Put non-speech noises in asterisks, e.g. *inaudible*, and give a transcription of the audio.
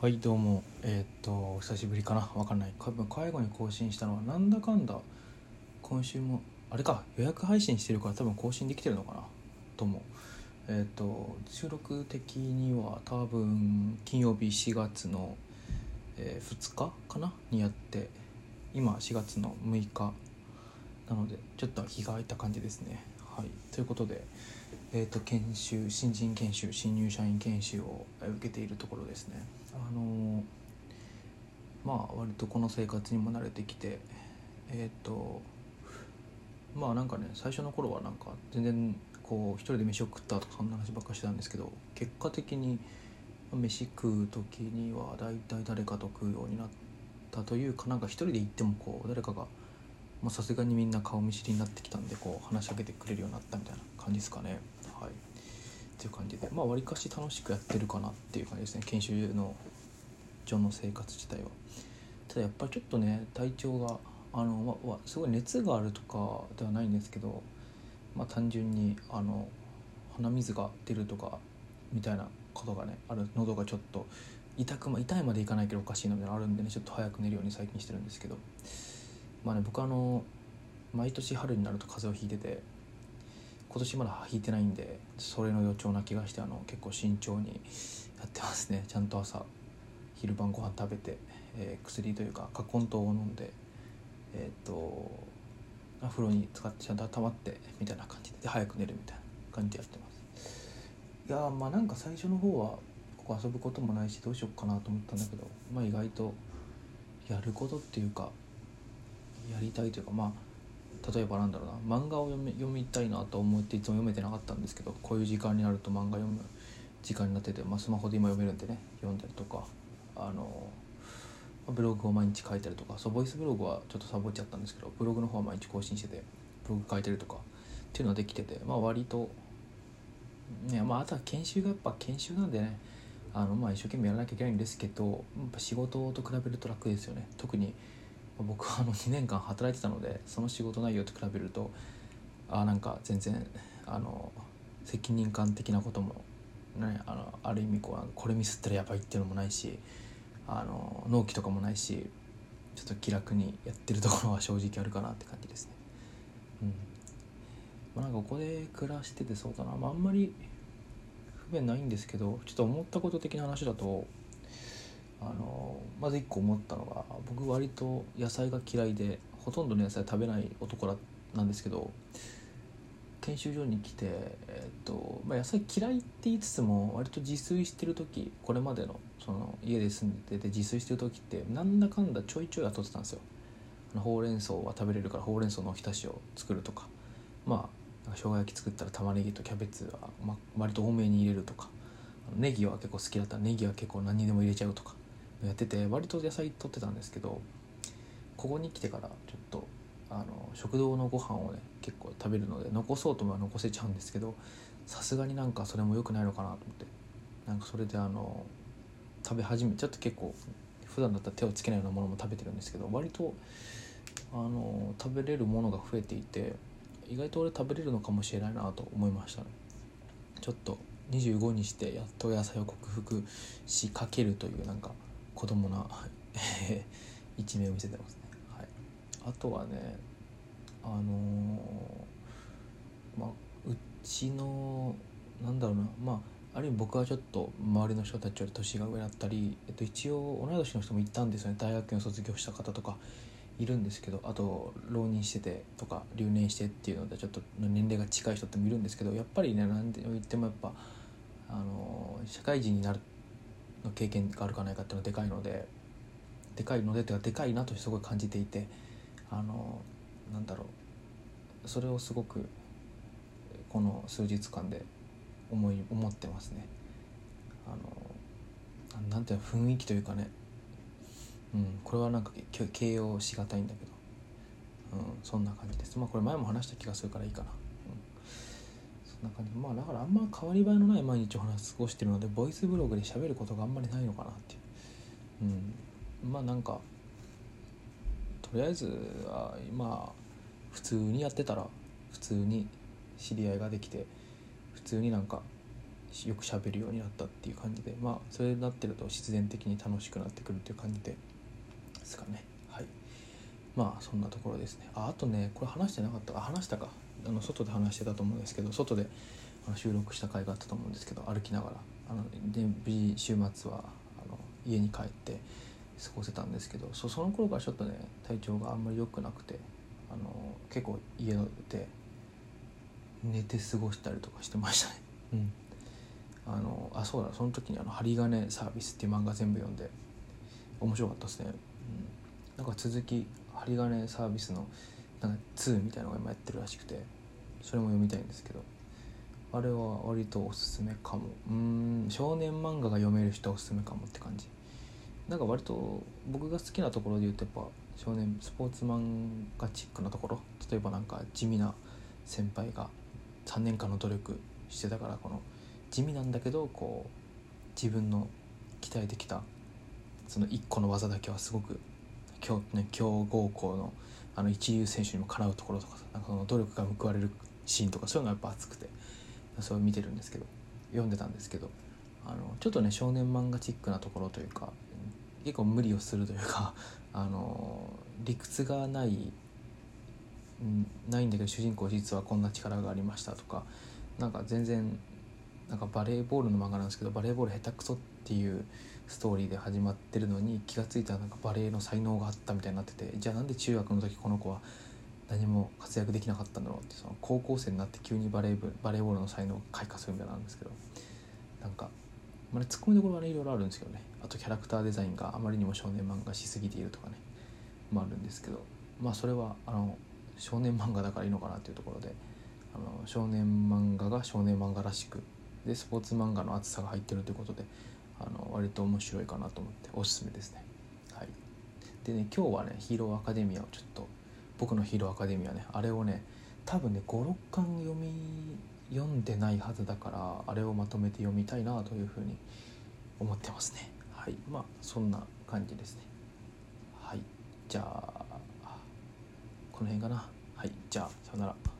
はいどうも。えーっとお久しぶりかな。わかんない。多分介護に更新したのはなんだかんだ今週もあれか予約配信してるから多分更新できてるのかな。と思うえーっと収録的には多分金曜日4月の、えー2日かな？にやって今4月の6日。なのでちょっと日が空いた感じですね。はい。ということでえー、と研修新人研修新入社員研修を受けているところですね。あのまあ割とこの生活にも慣れてきてえっ、とまあなんかね最初の頃はなんか全然こう一人で飯を食ったとかそんな話ばっかしてたんですけど結果的に飯食う時には大体誰かと食うようになったというかなんか一人で行ってもこう誰かがさすがにみんな顔見知りになってきたんでこう話しかけてくれるようになったみたいな感じですかね。はい。っていう感じでまあわりかし楽しくやってるかなっていう感じですね。研修の上の生活自体は。ただやっぱりちょっとね体調があの、ま、すごい熱があるとかではないんですけどまあ単純にあの鼻水が出るとかみたいなことがねある。喉がちょっと痛くま痛いまでいかないけどおかしいのみたいなのあるんでねちょっと早く寝るように最近してるんですけど。まあね僕あの毎年春になると風邪をひいてて今年まだひいてないんでそれの予兆な気がしてあの結構慎重にやってますね。ちゃんと朝昼晩ご飯食べて、えー薬というかカコン糖を飲んでえっ、とお風呂に使ってちゃんと温まってみたいな感じでで早く寝るみたいな感じでやってます。いやまあなんか最初の方はここ遊ぶこともないしどうしようかなと思ったんだけどまあ意外とやることっていうかやりたいというかまあ例えばなんだろうな漫画を読み読みたいなと思っていつも読めてなかったんですけどこういう時間になると漫画読む時間になってて、まあ、スマホで今読めるんでね読んだりとかあのブログを毎日書いたりとかそうボイスブログはちょっとサボっちゃったんですけどブログの方は毎日更新しててブログ書いたりとかっていうのができててまあ割とねまああとは研修がやっぱ研修なんでねあのまあ一生懸命やらなきゃいけないんですけどやっぱ仕事と比べると楽ですよね。特に僕はあの2年間働いてたのでその仕事内容と比べるとあなんか全然あの責任感的なことも、ね、あのある意味こうこれミスったらやばいっていうのもないしあの納期とかもないしちょっと気楽にやってるところは正直あるかなって感じですね。うんまあ、なんかここで暮らしててそうだな、まあ、あんまり不便ないんですけどちょっと思ったこと的な話だとあのまず一個思ったのが僕割と野菜が嫌いでほとんどの野菜食べない男だなんですけど研修所に来て、えっとまあ、野菜嫌いって言いつつも割と自炊してる時これまでのその家で住んでて自炊してる時ってなんだかんだちょいちょいはとってたんですよ。ほうれん草は食べれるからほうれん草のおひたしを作るとか。まあ生姜焼き作ったら玉ねぎとキャベツは、ま、割と多めに入れるとか。ネギは結構好きだったらネギは結構何にでも入れちゃうとか。やってて割と野菜取ってたんですけどここに来てからちょっとあの食堂のご飯をね結構食べるので残そうと思えば残せちゃうんですけどさすがになんかそれも良くないのかなと思って。なんかそれであの食べ始めちょっと結構普段だったら手をつけないようなものも食べてるんですけど割とあの食べれるものが増えていて意外と俺食べれるのかもしれないなと思いましたね。ちょっと25にしてやっと野菜を克服しかけるというなんか子供な *laughs* 一面を見せてますね、はい、あとはねあのーまあうちのなんだろうな。まあある意味僕はちょっと周りの人たちより年が上だったり、えっと、一応同い年の人もいたんですよね。大学院を卒業した方とかいるんですけどあと浪人しててとか留年してっていうのでちょっと年齢が近い人ってもいるんですけどやっぱりね何で言ってもやっぱあの社会人になるの経験があるかないかっていうのはでかいのででかいのでっていうかでかいなとすごい感じていてあのなんだろうそれをすごくこの数日間で思い思ってますね。あのなんていうの雰囲気というかね、うん、これはなんか形容しがたいんだけど、うん、そんな感じです。まあこれ前も話した気がするからいいかな。うんそんな感じまあだからあんま変わり映えのない毎日を話過ごしてるのでボイスブログで喋ることがあんまりないのかなっていう、うん、まあなんかとりあえずは今普通にやってたら普通に知り合いができて普通になんかよく喋るようになったっていう感じでまあそれになってると必然的に楽しくなってくるっていう感じですかね。まあそんなところですね。ああとねこれ話してなかった。あ話したか。あの外で話してたと思うんですけど外で収録した回があったと思うんですけど歩きながら。あので無事週末はあの家に帰って過ごせたんですけどそその頃からちょっとね体調があんまり良くなくてあの結構家で寝て過ごしたりとかしてましたね。うん。あのあそうだ。その時にあの「針金サービス」っていう漫画全部読んで面白かったですね、うん、なんか続き「針金サービス」のなんか2みたいなのが今やってるらしくてそれも読みたいんですけどあれは割とおすすめかも。うん少年漫画が読める人おすすめかもって感じ。なんか割と僕が好きなところで言うとやっぱ少年スポーツ漫画チックなところ。例えばなんか地味な先輩が3年間の努力してたからこの「地味なんだけどこう自分の鍛えてきたその1個の技だけはすごく強,、ね、強豪校のあの一流選手にもかなうところとかなんかその努力が報われるシーンとかそういうのがやっぱ熱くてそれを見てるんですけど読んでたんですけどあのちょっとね少年漫画チックなところというか結構無理をするというか *laughs* あの理屈がない、ないんだけど主人公実はこんな力がありましたとかなんか全然なんかバレーボールの漫画なんですけどバレーボール下手くそっていうストーリーで始まってるのに気が付いたらなんかバレーの才能があったみたいになっててじゃあなんで中学の時この子は何も活躍できなかったんだろうってその高校生になって急にバレー部バレーボールの才能が開花するみたいなんですけどなんかまあ、ツッコミどころはねいろいろあるんですけどね。あとキャラクターデザインがあまりにも少年漫画しすぎているとかね。もあるんですけど。まあそれはあの少年漫画だからいいのかなっていうところであの少年漫画が少年漫画らしくでスポーツ漫画の厚さが入ってるということであの割と面白いかなと思っておすすめですね。はい、でね今日はね「ヒーローアカデミア」をちょっと僕の「ヒーローアカデミアね」あれをね多分ね56巻読み読んでないはずだからあれをまとめて読みたいなというふうに思ってますね。はいまあそんな感じですね。はいじゃあこの辺かな。はいじゃあさよなら。